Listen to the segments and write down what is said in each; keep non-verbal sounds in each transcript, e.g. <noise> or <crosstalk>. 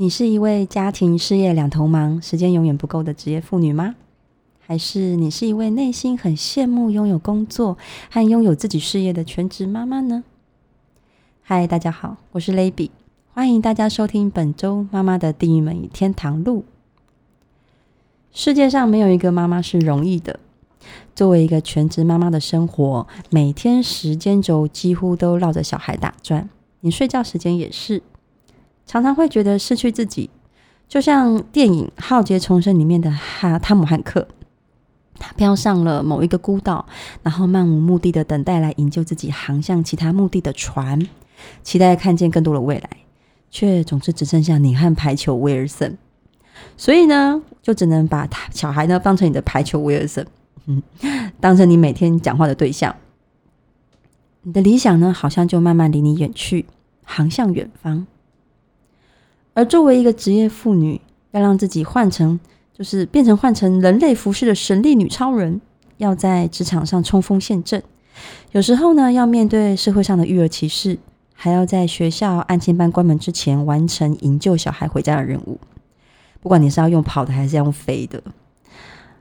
你是一位家庭事业两头忙、时间永远不够的职业妇女吗？还是你是一位内心很羡慕拥有工作和拥有自己事业的全职妈妈呢？嗨，大家好，我是 Levi，欢迎大家收听本周妈妈的地狱门与天堂路。世界上没有一个妈妈是容易的。作为一个全职妈妈的生活，每天时间轴几乎都绕着小孩打转，你睡觉时间也是，常常会觉得失去自己，就像电影《浩劫重生》里面的哈汤姆汉克。他飘上了某一个孤岛，然后漫无目的的等待来营救自己航向其他目的的船，期待看见更多的未来，却总是只剩下你和排球威尔森。所以呢，就只能把他小孩呢当成你的排球威尔森，嗯，<laughs> 当成你每天讲话的对象。你的理想呢，好像就慢慢离你远去，航向远方。而作为一个职业妇女，要让自己换成。就是变成换成人类服饰的神力女超人，要在职场上冲锋陷阵。有时候呢，要面对社会上的育儿歧视，还要在学校安亲班关门之前完成营救小孩回家的任务。不管你是要用跑的还是要用飞的，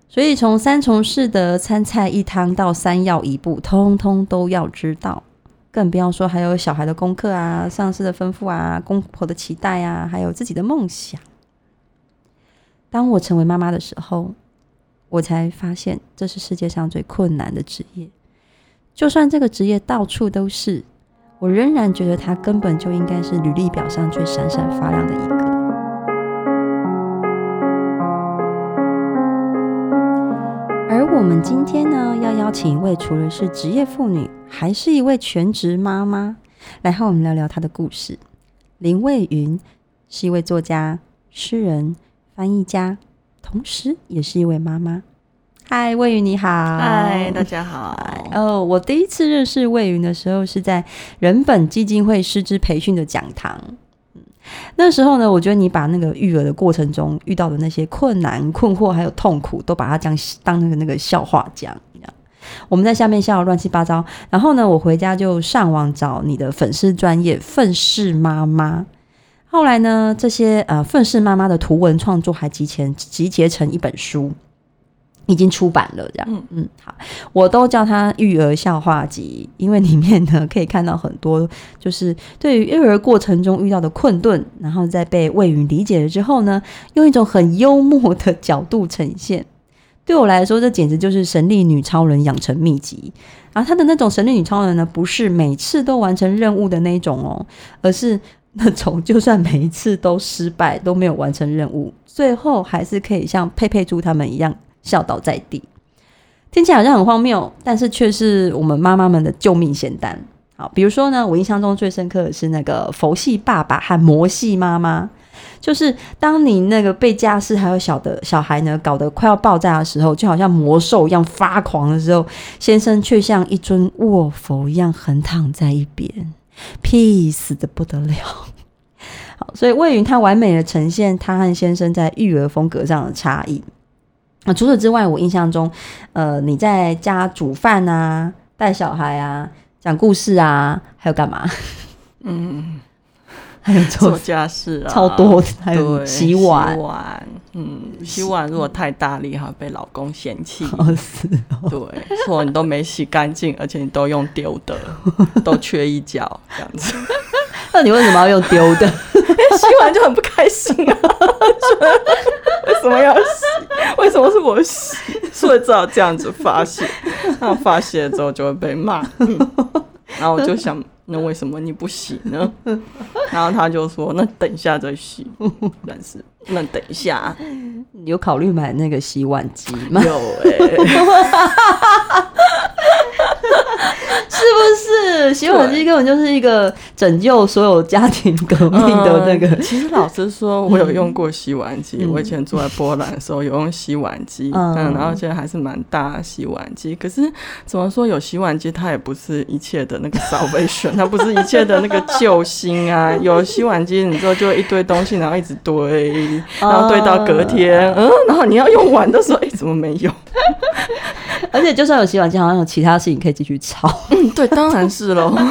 所以从三重式的、三菜一汤到三要一步，通通都要知道。更不要说还有小孩的功课啊、上司的吩咐啊、公婆的期待啊，还有自己的梦想。当我成为妈妈的时候，我才发现这是世界上最困难的职业。就算这个职业到处都是，我仍然觉得它根本就应该是履历表上最闪闪发亮的一个。们今天呢，要邀请一位除了是职业妇女，还是一位全职妈妈，来和我们聊聊她的故事。林蔚云是一位作家、诗人。翻译家，同时也是一位妈妈。嗨，蔚云你好。嗨，大家好。哦，我第一次认识蔚云的时候是在人本基金会师资培训的讲堂。那时候呢，我觉得你把那个育儿的过程中遇到的那些困难、困惑还有痛苦，都把它讲当那个那个笑话讲。我们在下面笑得乱七八糟。然后呢，我回家就上网找你的粉丝专业愤世妈妈。后来呢，这些呃愤世妈妈的图文创作还集前集结成一本书，已经出版了。这样，嗯嗯，好，我都叫它育儿笑话集，因为里面呢可以看到很多，就是对于育儿过程中遇到的困顿，然后在被蔚云理解了之后呢，用一种很幽默的角度呈现。对我来说，这简直就是神力女超人养成秘籍。而她的那种神力女超人呢，不是每次都完成任务的那种哦，而是。那种就算每一次都失败，都没有完成任务，最后还是可以像佩佩猪他们一样笑倒在地，听起来好像很荒谬，但是却是我们妈妈们的救命仙丹。好，比如说呢，我印象中最深刻的是那个佛系爸爸和魔系妈妈，就是当你那个被家事还有小的小孩呢搞得快要爆炸的时候，就好像魔兽一样发狂的时候，先生却像一尊卧佛一样横躺在一边。Peace 的不得了，好，所以魏云他完美的呈现他和先生在育儿风格上的差异。那除此之外，我印象中，呃，你在家煮饭啊、带小孩啊、讲故事啊，还有干嘛？嗯。<laughs> 还有做，做家事啊，超多，还有洗碗，洗碗，嗯，洗碗如果太大力哈，被老公嫌弃。哦是哦，对，说你都没洗干净，而且你都用丢的，都缺一角这样子。<laughs> 那你为什么要用丢的？<laughs> 洗完就很不开心啊！为什么要洗？为什么是我洗？所以只好这样子发泄，然后发泄之后就会被骂。<laughs> 嗯，然后我就想。那为什么你不洗呢？然后他就说：“那等一下再洗。”但是那等一下，你有考虑买那个洗碗机吗？有哎、欸。<laughs> 是不是洗碗机根本就是一个拯救所有家庭革命的那个？嗯、其实老实说，我有用过洗碗机。嗯、我以前住在波兰的时候有用洗碗机，嗯，嗯，然后现在还是蛮大的洗碗机。可是怎么说，有洗碗机它也不是一切的那个 salvation，<laughs> 它不是一切的那个救星啊。有洗碗机，你知道就一堆东西，然后一直堆，然后堆到隔天，嗯，嗯，然后你要用完的时候，哎、欸，怎么没有？<laughs> 而且就算有洗碗机，好像有其他事情可以继续炒。嗯，对，当然是喽。<laughs>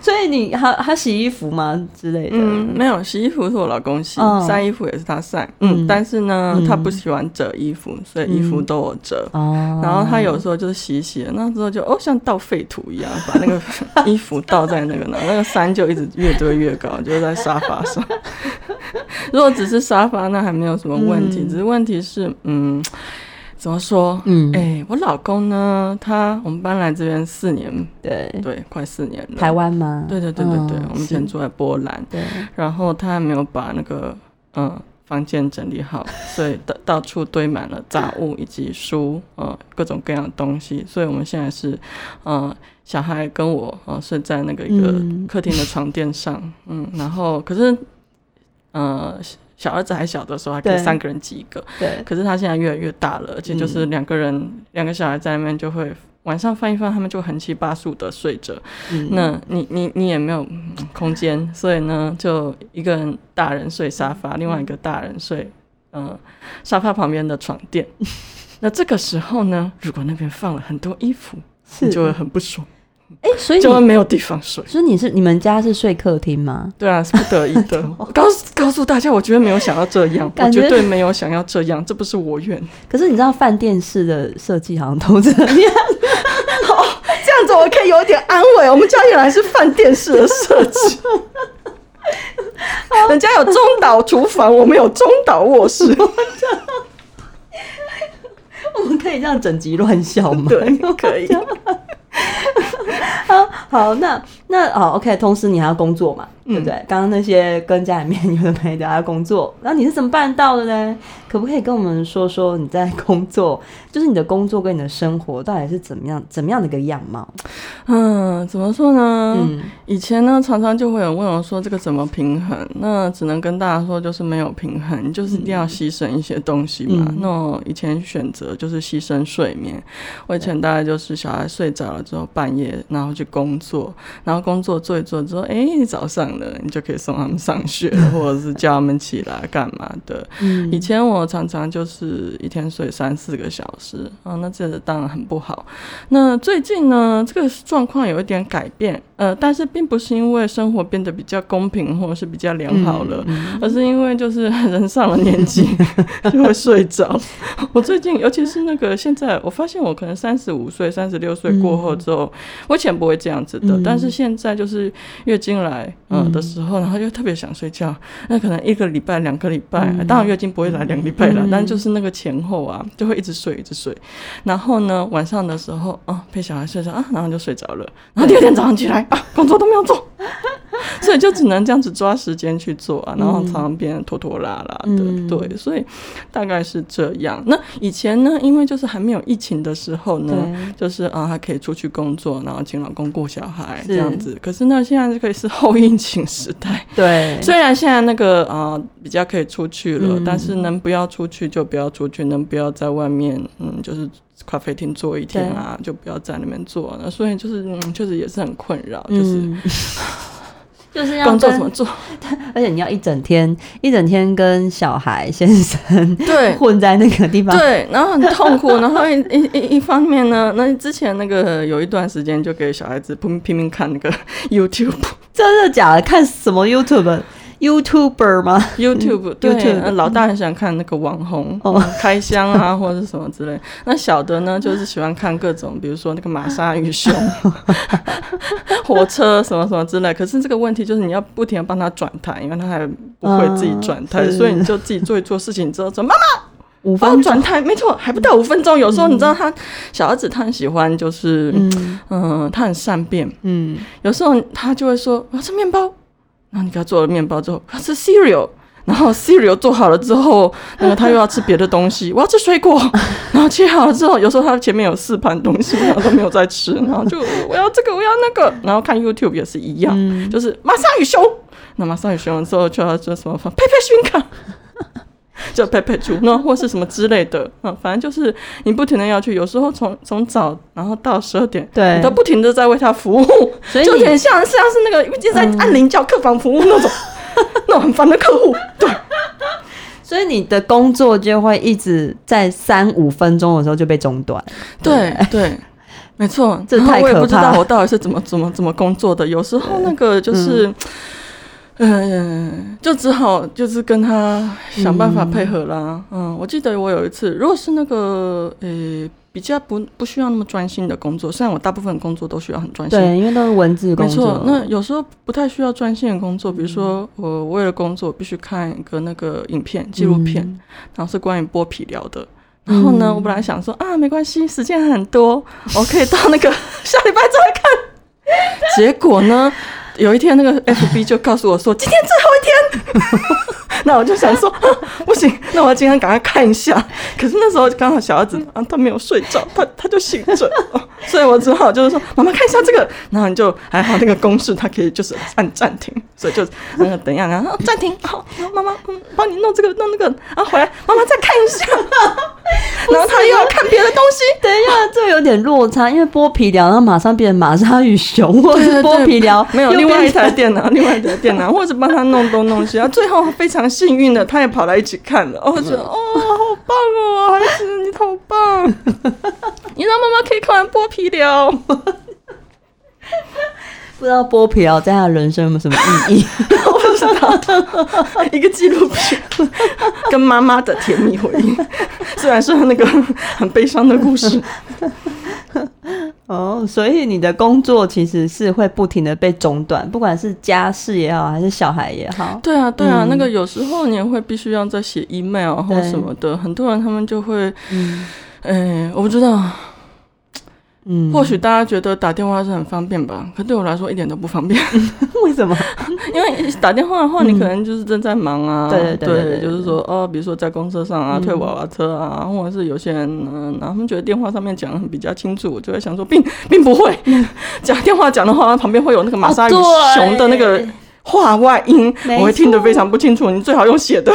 所以你还还洗衣服吗之类的？嗯，没有，洗衣服是我老公洗，哦、晒衣服也是他晒。嗯，但是呢，嗯、他不喜欢折衣服，所以衣服都我折。哦、嗯，然后他有时候就是洗一洗，那时候就哦，像倒废土一样，把那个 <laughs> 衣服倒在那个那，那个山就一直越堆越高，就在沙发上。<laughs> 如果只是沙发，那还没有什么问题，嗯、只是问题是，嗯。怎么说？嗯，哎、欸，我老公呢？他我们搬来这边四年，对对，快四年了。台湾吗？对对对对对，嗯、我们以前住在波兰。对。然后他还没有把那个嗯房间整理好，<laughs> 所以到到处堆满了杂物以及书，呃，各种各样的东西。所以我们现在是，嗯，小孩跟我呃睡在那个一个客厅的床垫上，嗯，嗯，然后可是，呃。小儿子还小的时候，还可以三个人挤一个。对。可是他现在越来越大了，而且就是两个人，两、嗯、个小孩在那边就会晚上翻一翻，他们就横七八竖的睡着。嗯。那你你你也没有空间，所以呢，就一个人大人睡沙发，另外一个大人睡嗯、呃、沙发旁边的床垫。<laughs> 那这个时候呢，如果那边放了很多衣服，你就会很不爽。哎、欸，所以就会没有地方睡。所以你是你们家是睡客厅吗？对啊，是不得已的。<laughs> 告诉告诉大家，我绝对没有想要这样，<laughs> 我绝对没有想要这样，这不是我愿。可是你知道饭店式的设计好像都这样。<laughs> 哦，这样子我可以有一点安慰。我们家原来是饭店式的设计。人家有中岛厨房，我们有中岛卧室。我们可以这样整集乱笑吗？对，可以。好 <laughs> 好，那那哦，OK。同时你还要工作嘛，嗯、对不对？刚刚那些跟家里面有的没的还要工作，然后你是怎么办到的呢？可不可以跟我们说说你在工作，<laughs> 就是你的工作跟你的生活到底是怎么样，怎么样的一个样貌？嗯，怎么说呢？嗯，以前呢，常常就会有问我说这个怎么平衡？那只能跟大家说，就是没有平衡，就是一定要牺牲一些东西嘛。嗯、那我以前选择就是牺牲睡眠，我以前大概就是小孩睡着了之后半夜。然后去工作，然后工作做一做之后，哎，早上了，你就可以送他们上学，<laughs> 或者是叫他们起来干嘛的。嗯，以前我常常就是一天睡三四个小时啊，那这个当然很不好。那最近呢，这个状况有一点改变，呃，但是并不是因为生活变得比较公平或者是比较良好了，嗯，而是因为就是 <laughs> 人上了年纪 <laughs> 就会睡着。我最近，尤其是那个现在，我发现我可能三十五岁、三十六岁过后之后。我以前不会这样子的，嗯、但是现在就是月经来嗯的时候，然后就特别想睡觉。那可能一个礼拜、两个礼拜，嗯、当然月经不会来两个礼拜了，嗯、但就是那个前后啊，就会一直睡，一直睡。然后呢，晚上的时候啊，陪小孩睡觉啊，然后就睡着了。然后第二天早上起来啊，工作都没有做。<laughs> 所以就只能这样子抓时间去做啊，然后常常变得拖拖拉拉的，嗯、对，所以大概是这样。那以前呢，因为就是还没有疫情的时候呢，就是啊，还可以出去工作，然后请老公顾小孩这样子。是可是呢，现在就可以是后疫情时代，对。虽然现在那个啊比较可以出去了，嗯、但是能不要出去就不要出去，能不要在外面，嗯，就是咖啡厅坐一天啊，就不要在那边坐。那所以就是嗯，确实也是很困扰，就是。嗯 <laughs> 就是要工作怎么做，<laughs> 而且你要一整天一整天跟小孩先生对。<laughs> 混在那个地方，对，然后很痛苦，然后一一一一方面呢，那之前那个有一段时间就给小孩子拼拼命看那个 <laughs> YouTube，真的假的？看什么 YouTube？YouTuber 吗？YouTube 对，YouTube 老大很喜欢看那个网红、oh. <laughs> 开箱啊，<laughs> 或者是什么之类。那小的呢，就是喜欢看各种，比如说那个玛莎与熊、<laughs> 火车什么什么之类。可是这个问题就是你要不停的帮他转台，因为他还不会自己转台，uh, 所以你就自己做一做事情之后说：“妈妈，五分钟转台，没错，还不到五分钟。”有时候你知道他小儿子他很喜欢，就是嗯、呃，他很善变，嗯，有时候他就会说：“我要吃面包。”然后你给他做了面包之后，他吃 cereal，然后 cereal 做好了之后，那个他又要吃别的东西，<laughs> 我要吃水果，<laughs> 然后切好了之后，有时候他前面有四盘东西，然后都没有在吃，然后就 <laughs> 我要这个，我要那个，然后看 YouTube 也是一样，嗯、就是马上与熊，那马上与熊之后就要做什么？饭，拍拍胸卡。就佩佩猪，那或是什么之类的，嗯，反正就是你不停的要去，有时候从从早然后到十二点，对，你都不停的在为他服务，所以 <laughs> 就有点像像是那个一直在按铃叫客房服务那种，嗯、<laughs> 那种很烦的客户，对。<laughs> 所以你的工作就会一直在三五分钟的时候就被中断，对对。对没错，这太可怕。我也不知道我到底是怎么怎么怎么工作的。有时候那个就是，嗯、呃，就只好就是跟他想办法配合啦。嗯，嗯，我记得我有一次，如果是那个呃。欸比较不不需要那么专心的工作，虽然我大部分工作都需要很专心，对，因为都是文字工作。没错，那有时候不太需要专心的工作，比如说我为了工作必须看一个那个影片纪录片，嗯、然后是关于剥皮疗的。然后呢，嗯、我本来想说啊，没关系，时间很多，我可以到那个 <laughs> 下礼拜再看。<laughs> 结果呢，有一天那个 FB <laughs> 就告诉我说，今天最后一天。<laughs> 那我就想说，不行，那我今天赶快看一下。可是那时候刚好小儿子啊，他没有睡着，他他就醒着，所以我只好就是说，妈妈看一下这个。然后你就还好，那个公式它可以就是按暂停，所以就那个等一下，然后暂停，好，妈妈嗯，帮你弄这个弄那个，然后回来，妈妈再看一下。<laughs> 然后他又要看别的东西。<laughs> 等一下，这有点落差，因为剥皮疗，然后马上变成玛莎与熊，或者是剥皮疗没有另外一台电脑，另外一台电脑，<laughs> 或者帮他弄东弄西，然后最后非常。幸运的，他也跑来一起看了，我觉得哦，好棒哦，孩子，你好棒！你让妈妈可以看完剥皮寮，不知道剥皮寮在他人生有没有什么意义？<laughs> 我不知道，<laughs> 一个纪录片，跟妈妈的甜蜜回忆，虽然是那个很悲伤的故事。<laughs> 哦，所以你的工作其实是会不停的被中断，不管是家事也好，还是小孩也好。对啊，对啊，嗯、那个有时候你也会必须要再写 email 或什么的，很多人他们就会，嗯，哎，我不知道。嗯，或许大家觉得打电话是很方便吧，可对我来说一点都不方便。<laughs> 为什么？<laughs> 因为打电话的话，你可能就是正在忙啊。对对对，就是说哦，比如说在公车上啊，推娃娃车啊，或者是有些人，嗯，然后他们觉得电话上面讲的比较清楚，我就会想说，并并不会 <laughs> 讲电话讲的话，旁边会有那个马莎与熊的那个话外音，我会听得非常不清楚。你最好用写的。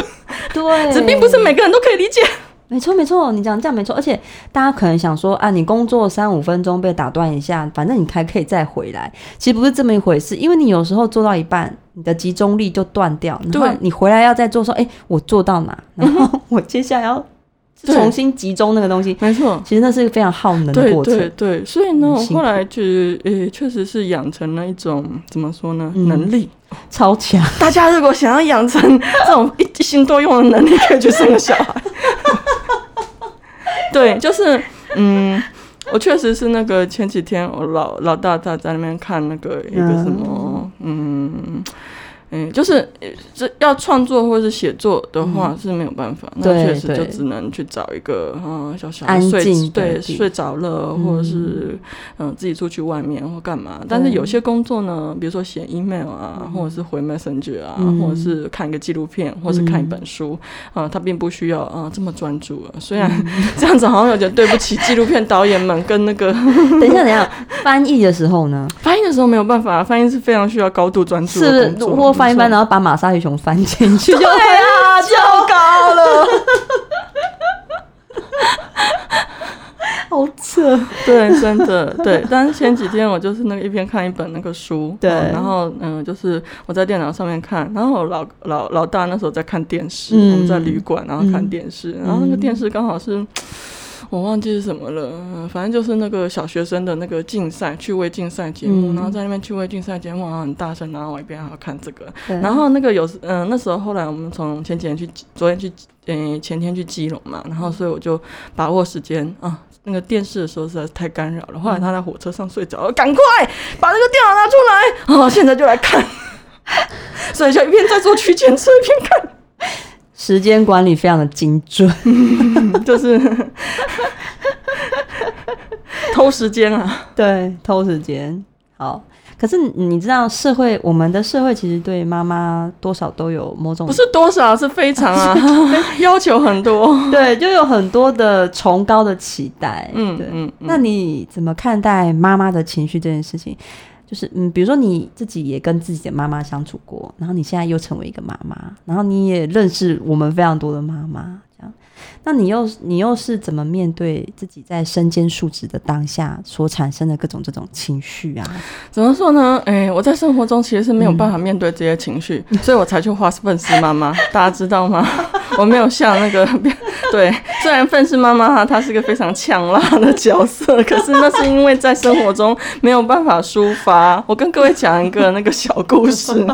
对，这并不是每个人都可以理解。没错没错，你讲这样没错，而且大家可能想说啊，你工作三五分钟被打断一下，反正你还可以再回来。其实不是这么一回事，因为你有时候做到一半，你的集中力就断掉，然后你回来要再做说，哎对，我做到哪？然后我接下来要重新集中那个东西。没错，其实那是一个非常耗能的过程。对对对，所以呢，我后来就呃，确实是养成了一种怎么说呢，能力、嗯、超强。大家如果想要养成这种一心多用的能力，可以去生个小孩。对，就是，嗯，<laughs> 我确实是那个前几天我老老大他在那边看那个一个什么，嗯。嗯嗯，就是这要创作或是写作的话是没有办法，那确实就只能去找一个嗯小小的睡对睡着了，或者是嗯自己出去外面或干嘛。但是有些工作呢，比如说写 email 啊，或者是回 messenger 啊，或者是看一个纪录片，或者是看一本书啊，它并不需要啊这么专注啊。虽然 <laughs> 这样子好像有点对不起纪录片导演们跟那个。<laughs> 等一下，等一下，翻译的时候呢？翻译的时候没有办法，翻译是非常需要高度专注的工作。翻一翻，然后把玛莎鱼熊翻进去，就对啊，糟糕了，<laughs> 好扯，对，真的对。但是前几天我就是那个一边看一本那个书，<laughs> 对，然后嗯，就是我在电脑上面看，然后老老老大那时候在看电视，我们在旅馆，然后看电视，然后那个电视刚好是。我忘记是什么了，反正就是那个小学生的那个竞赛趣味竞赛节目，嗯、然后在那边趣味竞赛节目好像很大声，然后我一边还要看这个，然后那个有嗯、呃、那时候后来我们从前几天去，昨天去嗯、呃、前天去基隆嘛，然后所以我就把握时间啊，那个电视的时候实在是太干扰了，后来他在火车上睡着了，赶快把那个电脑拿出来，啊现在就来看，<laughs> 所以就一边在做区间车一边看。时间管理非常的精准，<laughs> 就是 <laughs> 偷时间啊，对，偷时间。好，可是你知道，社会我们的社会其实对妈妈多少都有某种，不是多少，是非常啊，<laughs> 要求很多，对，就有很多的崇高的期待。嗯，对，嗯，那你怎么看待妈妈的情绪这件事情？就是嗯，比如说你自己也跟自己的妈妈相处过，然后你现在又成为一个妈妈，然后你也认识我们非常多的妈妈，这样，那你又你又是怎么面对自己在身兼数职的当下所产生的各种这种情绪啊？怎么说呢？哎、欸，我在生活中其实是没有办法面对这些情绪，嗯、所以我才去花粉丝妈妈，大家知道吗？我没有像那个 <laughs> 对，虽然愤世妈妈哈，她是个非常呛辣的角色，可是那是因为在生活中没有办法抒发。我跟各位讲一个那个小故事。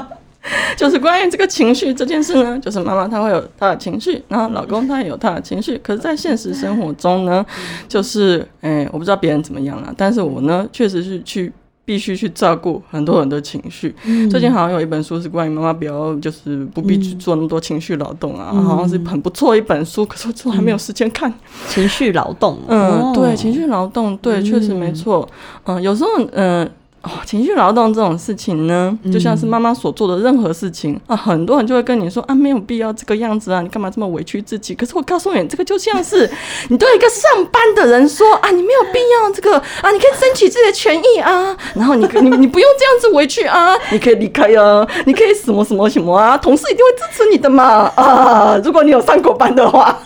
<laughs> 就是关于这个情绪这件事呢，就是妈妈她会有她的情绪，然后老公他也有他的情绪。可是，在现实生活中呢，就是，哎、欸，我不知道别人怎么样啊，但是我呢，确实是去必须去照顾很多人的情绪。嗯、最近好像有一本书是关于妈妈不要，就是不必去做那么多情绪劳动啊，嗯、好像是很不错一本书，可是我还没有时间看。情绪劳动，嗯，对，情绪劳动，对，确实没错。嗯，有时候，嗯。哦，情绪劳动这种事情呢，就像是妈妈所做的任何事情、嗯、啊，很多人就会跟你说啊，没有必要这个样子啊，你干嘛这么委屈自己？可是我告诉你，这个就像是 <laughs> 你对一个上班的人说啊，你没有必要这个啊，你可以争取自己的权益啊，然后你你你不用这样子委屈啊，你可以离开啊，你可以什么什么什么啊，同事一定会支持你的嘛啊，如果你有上过班的话。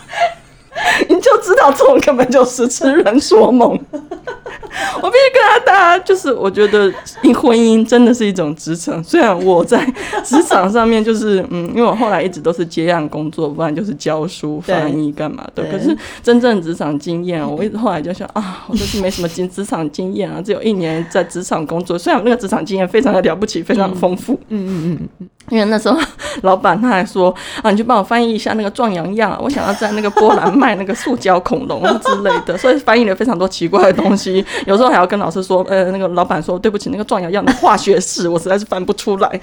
<laughs> 你就知道这种根本就是痴人说梦。<laughs> 我必须跟他大家，就是我觉得，婚姻真的是一种职场。虽然我在职场上面就是，嗯，因为我后来一直都是接案工作，不然就是教书、翻译干嘛的。可是真正职场经验，我一直后来就想啊，我就是没什么经 <laughs> 职场经验啊，只有一年在职场工作。虽然那个职场经验非常的了不起，非常的丰富。嗯嗯嗯嗯。因为那时候 <laughs> 老板他还说啊，你去帮我翻译一下那个壮阳药，我想要在那个波兰卖那个塑胶恐龙之类的，所以翻译了非常多奇怪的东西。有时候还要跟老师说，呃，那个老板说对不起，那个壮阳药的化学式我实在是翻不出来。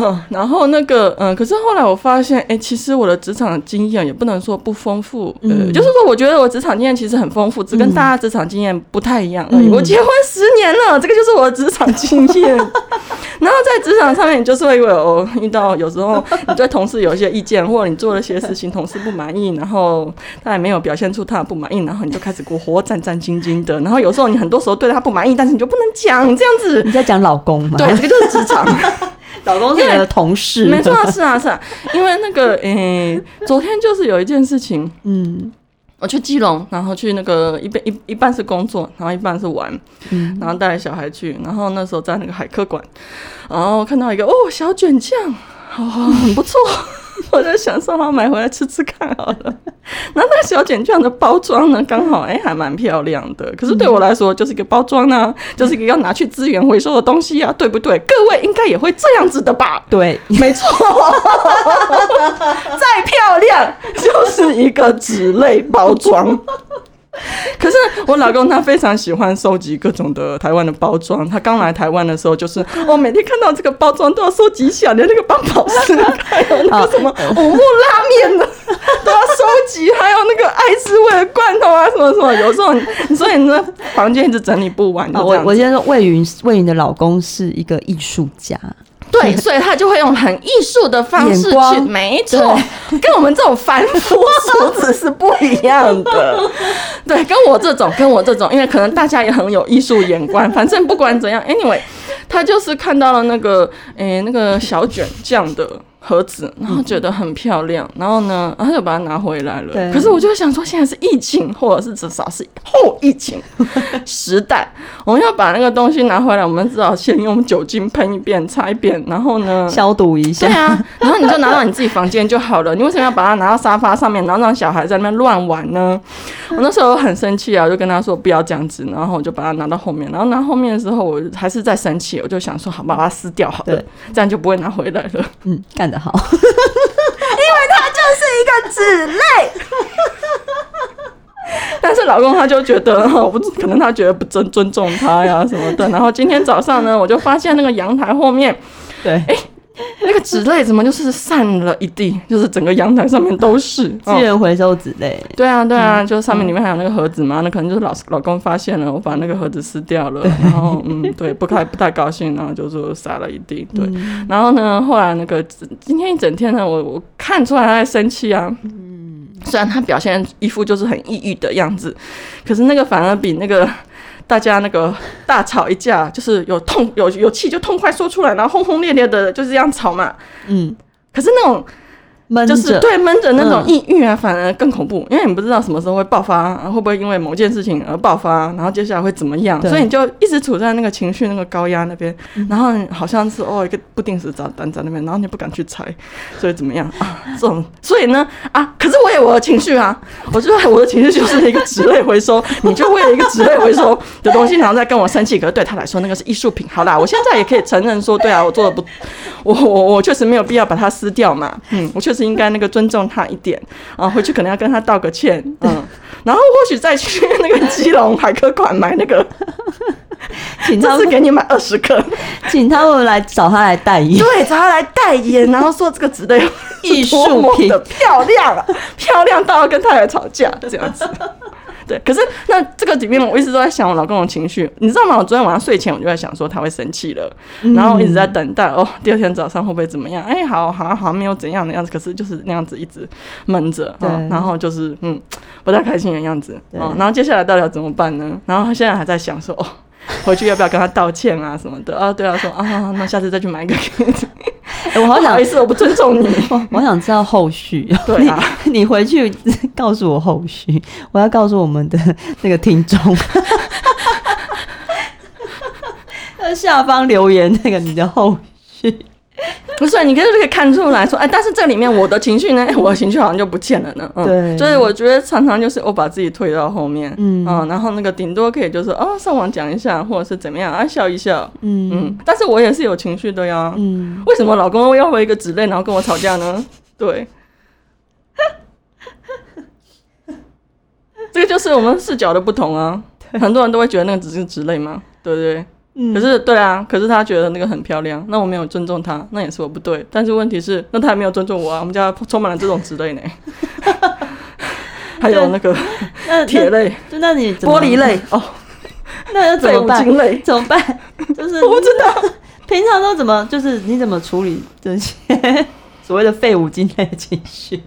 嗯，<laughs> 然后那个，嗯，可是后来我发现，哎、欸，其实我的职场经验也不能说不丰富，嗯、呃，就是说，我觉得我职场经验其实很丰富，只跟大家职场经验不太一样而已。嗯、我结婚十年了，这个就是我的职场经验。<laughs> 然后在职场上面，你就是会有遇到有时候你对同事有一些意见，或者你做了些事情，同事不满意，然后他也没有表现出他的不满意，然后你就开始过活战战兢兢的。然后有时候你很多时候对他不满意，但是你就不能讲这样子。你在讲老公吗？对，这个就是职场。<laughs> <laughs> 老公是你的同事，没错啊，是啊，是啊，因为那个，<laughs> 诶、欸，昨天就是有一件事情，嗯，我去基隆，然后去那个一边一一半是工作，然后一半是玩，嗯，然后带小孩去，然后那时候在那个海科馆，然后看到一个哦小卷酱，哦很不错。<laughs> 我就想说，好买回来吃吃看好了。然 <laughs> 后那个小卷卷的包装呢，刚好哎、欸，还蛮漂亮的。可是对我来说，就是一个包装呢、啊，就是一个要拿去资源回收的东西啊，对不对？各位应该也会这样子的吧？对，没错。<laughs> 再漂亮，就是一个纸类包装。<laughs> 可是我老公他非常喜欢收集各种的台湾的包装。他刚来台湾的时候，就是我 <laughs> 每天看到这个包装都要收集起来，连那个邦宝适还有那个什么五木拉面的 <laughs> 都要收集，还有那个爱滋味的罐头啊，什么什么。有时候你说你那房间一直整理不完。我我先说，魏云魏云的老公是一个艺术家。对，<laughs> 所以他就会用很艺术的方式去，没错，跟我们这种凡夫俗子是不一样的。<laughs> 对，跟我这种，跟我这种，因为可能大家也很有艺术眼光。反正不管怎样，anyway，他就是看到了那个，诶、欸，那个小卷这样的。盒子，然后觉得很漂亮，然后呢，然后就把它拿回来了。对可是我就想说，现在是疫情，或者是至少是 <laughs> 后疫情 <laughs> 时代，我们要把那个东西拿回来，我们至少先用酒精喷一遍、擦一遍，然后呢，<laughs> 消毒一下。对啊，然后你就拿到你自己房间就好了。你为什么要把它拿到沙发上面，然后让小孩在那边乱玩呢？我那时候很生气啊，我就跟他说不要这样子，然后我就把它拿到后面，然后拿后面的时候，我还是在生气，我就想说，好，把它撕掉好了，这样就不会拿回来了。嗯，干。的好，因为他就是一个纸类。<laughs> 但是老公他就觉得，我不可能，他觉得不尊尊重他呀什么的。然后今天早上呢，我就发现那个阳台后面，对，哎。<laughs> 那个纸类怎么就是散了一地？就是整个阳台上面都是 <laughs> 资源回收纸类。对啊，对啊，就是上面里面还有那个盒子嘛，那可能就是老老公发现了，我把那个盒子撕掉了，然后嗯，对，不太不太高兴，然后就说撒了一地。对，然后呢，后来那个今天一整天呢，我我看出来他在生气啊。嗯，虽然他表现一副就是很抑郁的样子，可是那个反而比那个。大家那个大吵一架，就是有痛有有气就痛快说出来，然后轰轰烈烈的就是这样吵嘛。嗯，可是那种闷就是对闷着那种抑郁啊，反而更恐怖，因为你不知道什么时候会爆发，会不会因为某件事情而爆发，然后接下来会怎么样，所以你就一直处在那个情绪那个高压那边，然后好像是哦一个不定时炸弹在那边，然后你不敢去拆，所以怎么样啊？这种，所以呢啊，可是我有我的情绪啊，我觉得我的情绪就是一个纸类回收，你就为了一个纸类回收的东西，然后再跟我生气，可是对他来说那个是艺术品。好啦，我现在也可以承认说，对啊，我做的不，我我我确实没有必要把它撕掉嘛，嗯，我确实应该那个尊重他一点啊，回去可能要跟他道个歉，嗯，然后或许再去那个基隆海科馆买那个，请他们给你买二十克，请他们来找他来代言，对，找他来代言，然后说这个值得艺术品。漂亮啊，漂亮到要跟太太吵架这样子。对，可是那这个里面，我一直都在想我老公的情绪，你知道吗？我昨天晚上睡前，我就在想说他会生气了，嗯、然后我一直在等待哦，第二天早上会不会怎么样？哎，好好好像，没有怎样的样子，可是就是那样子一直闷着，哦，然后就是嗯，不太开心的样子，哦，然后接下来到底要怎么办呢？然后他现在还在想说，哦，回去要不要跟他道歉啊什么的？啊，对啊，说啊，那下次再去买一个给你。欸、<laughs> 我好想，不好意思，我不尊重你。<laughs> 我，我想知道后续。对啊，<laughs> 你，你回去告诉我后续，我要告诉我们的那个听众。下方留言那个你的后续。不是，你可以可以看出来说，哎，但是这里面我的情绪呢，<laughs> 我的情绪好像就不见了呢。嗯、对，所以我觉得常常就是我把自己推到后面，嗯，嗯然后那个顶多可以就是哦，上网讲一下，或者是怎么样啊，笑一笑，嗯。嗯，但是我也是有情绪的呀，嗯，为什么老公要回一个纸类然后跟我吵架呢？<laughs> 对，<laughs> 这个就是我们视角的不同啊，很多人都会觉得那个只是纸类嘛，对不对？可是，对啊，可是他觉得那个很漂亮，那我没有尊重他，那也是我不对。但是问题是，那他还没有尊重我啊。我们家充满了这种之类呢，<laughs> 还有那个铁类，就那你玻璃类哦，<laughs> 那要怎么办？怎么办？就是 <laughs> 我不知道，平常都怎么，就是你怎么处理这些所谓的废五金类的情绪？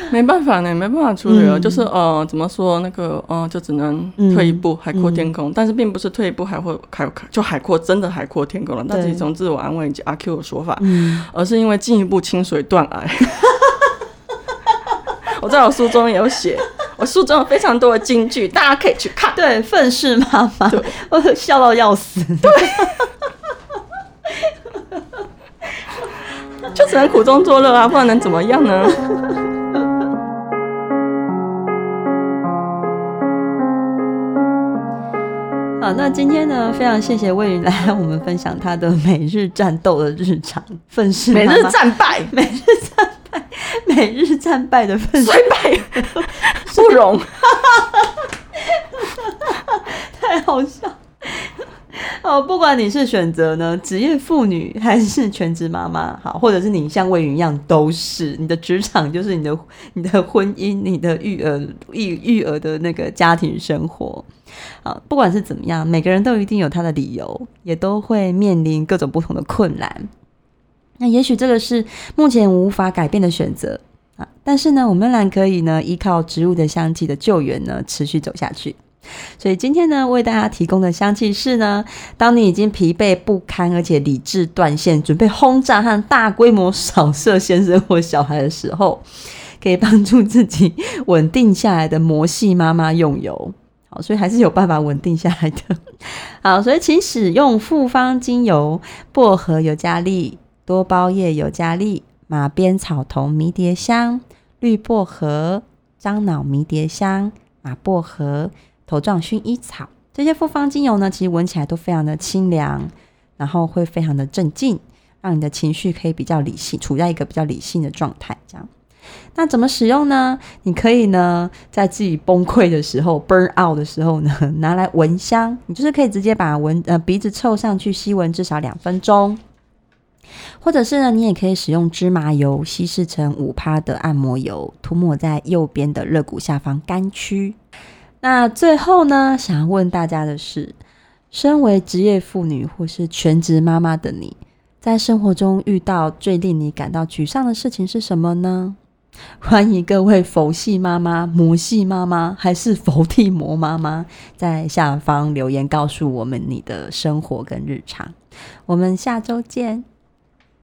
<laughs> 没办法呢，没办法处理了，嗯、就是呃，怎么说那个呃，就只能退一步，海阔天空。嗯、但是并不是退一步海阔海就海阔真的海阔天空了，那是一种自我安慰以及阿 Q 的说法，嗯、而是因为进一步清水断崖。<laughs> 我在我书中也有写，我书中有非常多的金句，大家可以去看。对，愤世妈妈，对我笑到要死。对，<laughs> 就只能苦中作乐啊，不然能怎么样呢？好，那今天呢，非常谢谢魏云来我们分享他的 <laughs> 每日战斗的日常，愤世每日战败，<laughs> 每日战败，每日战败的愤世，虽败不容，<laughs> 太好笑。哦，不管你是选择呢职业妇女还是全职妈妈，好，或者是你像魏云一样，都是你的职场就是你的 <laughs> 你的婚姻、你的育儿育育儿的那个家庭生活，啊，不管是怎么样，每个人都一定有他的理由，也都会面临各种不同的困难。那也许这个是目前无法改变的选择啊，但是呢，我们仍然可以呢依靠植物的香气的救援呢，持续走下去。所以今天呢，为大家提供的香气是呢，当你已经疲惫不堪，而且理智断线，准备轰炸和大规模扫射先生或小孩的时候，可以帮助自己稳定下来的魔系妈妈用油。好，所以还是有办法稳定下来的。<laughs> 好，所以请使用复方精油：薄荷尤加利、多包叶尤加利、马鞭草酮迷迭香、绿薄荷、樟脑迷迭香、马薄荷。头状薰衣草这些复方精油呢，其实闻起来都非常的清凉，然后会非常的镇静，让你的情绪可以比较理性，处在一个比较理性的状态。这样，那怎么使用呢？你可以呢，在自己崩溃的时候，burn out 的时候呢，<laughs> 拿来闻香。你就是可以直接把闻呃鼻子凑上去吸闻至少两分钟，或者是呢，你也可以使用芝麻油稀释成五趴的按摩油，涂抹在右边的肋骨下方肝区。那最后呢，想要问大家的是，身为职业妇女或是全职妈妈的你，在生活中遇到最令你感到沮丧的事情是什么呢？<laughs> 欢迎各位佛系妈妈、魔系妈妈，还是佛地魔妈妈，在下方留言告诉我们你的生活跟日常。我们下周见。